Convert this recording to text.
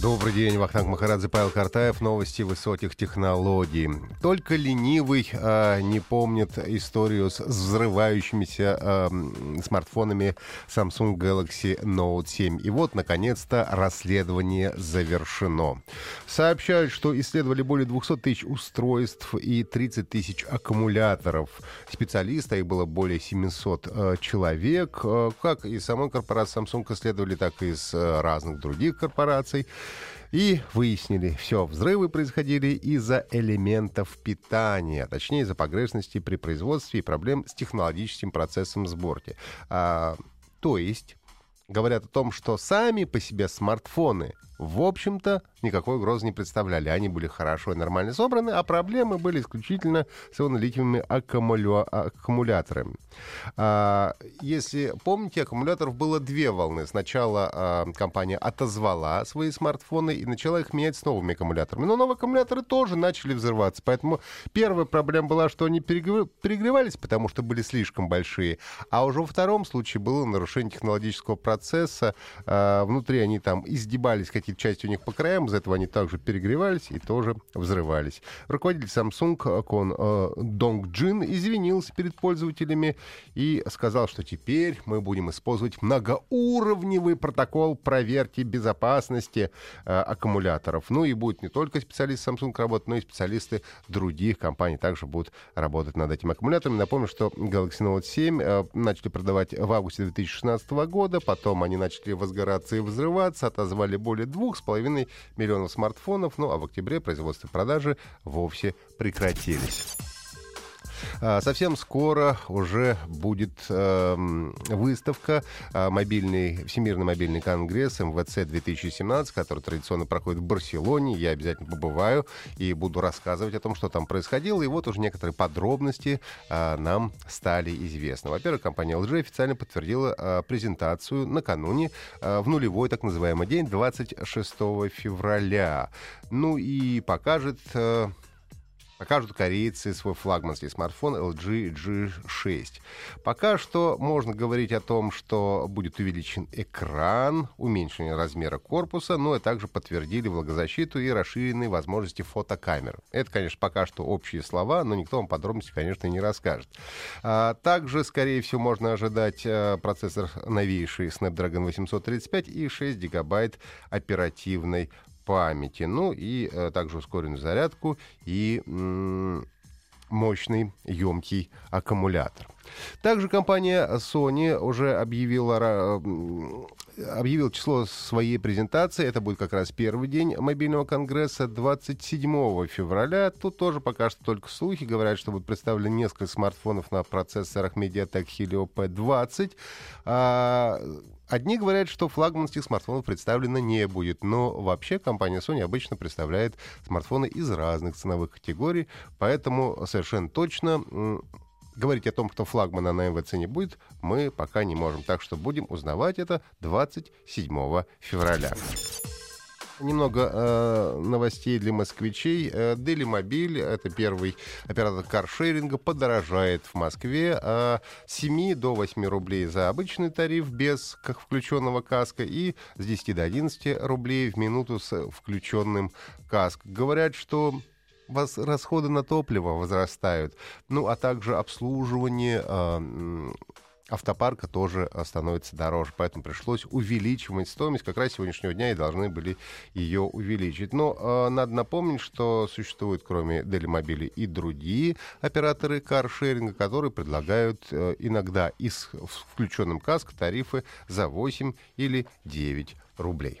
Добрый день, Вахтанг Махарадзе, Павел Картаев. Новости высоких технологий. Только ленивый а, не помнит историю с взрывающимися а, смартфонами Samsung Galaxy Note 7. И вот, наконец-то, расследование завершено. Сообщают, что исследовали более 200 тысяч устройств и 30 тысяч аккумуляторов. Специалисты, их было более 700 а, человек. А, как и самой корпорации Samsung исследовали, так и из а, разных других корпораций. И выяснили, все, взрывы происходили из-за элементов питания, точнее из-за погрешности при производстве и проблем с технологическим процессом сборки. А, то есть говорят о том, что сами по себе смартфоны в общем-то, никакой угрозы не представляли. Они были хорошо и нормально собраны, а проблемы были исключительно с ионолитиевыми аккумуля... аккумуляторами. А, если помните, аккумуляторов было две волны. Сначала а, компания отозвала свои смартфоны и начала их менять с новыми аккумуляторами. Но новые аккумуляторы тоже начали взрываться. Поэтому первая проблема была, что они перегревались, потому что были слишком большие. А уже во втором случае было нарушение технологического процесса. А, внутри они там издебались какие какие-то части у них по краям, из-за этого они также перегревались и тоже взрывались. Руководитель Samsung Кон э, Донг Джин извинился перед пользователями и сказал, что теперь мы будем использовать многоуровневый протокол проверки безопасности э, аккумуляторов. Ну и будет не только специалисты Samsung работать, но и специалисты других компаний также будут работать над этими аккумуляторами. Напомню, что Galaxy Note 7 э, начали продавать в августе 2016 года, потом они начали возгораться и взрываться, отозвали более 2,5 миллионов смартфонов, ну а в октябре производство и продажи вовсе прекратились. А, совсем скоро уже будет э, выставка э, мобильный, Всемирный мобильный конгресс МВЦ 2017, который традиционно проходит в Барселоне. Я обязательно побываю и буду рассказывать о том, что там происходило. И вот уже некоторые подробности э, нам стали известны. Во-первых, компания LG официально подтвердила э, презентацию накануне э, в нулевой так называемый день 26 февраля. Ну и покажет... Э, покажут корейцы свой флагманский смартфон LG G6. Пока что можно говорить о том, что будет увеличен экран, уменьшение размера корпуса, но и также подтвердили влагозащиту и расширенные возможности фотокамер. Это, конечно, пока что общие слова, но никто вам подробности, конечно, не расскажет. А, также, скорее всего, можно ожидать а, процессор новейший Snapdragon 835 и 6 гигабайт оперативной памяти, ну и э, также ускоренную зарядку и м- мощный, емкий аккумулятор. Также компания Sony уже объявила, объявила число своей презентации. Это будет как раз первый день мобильного конгресса 27 февраля. Тут тоже пока что только слухи. Говорят, что будут представлены несколько смартфонов на процессорах MediaTek Helio P20. А Одни говорят, что флагманских смартфонов представлено не будет, но вообще компания Sony обычно представляет смартфоны из разных ценовых категорий, поэтому совершенно точно говорить о том, кто флагмана на МВЦ не будет, мы пока не можем. Так что будем узнавать это 27 февраля. Немного э, новостей для москвичей. Э, Дели Мобиль, это первый оператор каршеринга, подорожает в Москве э, с 7 до 8 рублей за обычный тариф без как включенного каска и с 10 до 11 рублей в минуту с включенным каск. Говорят, что расходы на топливо возрастают, ну а также обслуживание э, автопарка тоже становится дороже. Поэтому пришлось увеличивать стоимость. Как раз сегодняшнего дня и должны были ее увеличить. Но э, надо напомнить, что существуют, кроме Делимобили, и другие операторы каршеринга, которые предлагают э, иногда и с включенным каск тарифы за 8 или 9 рублей.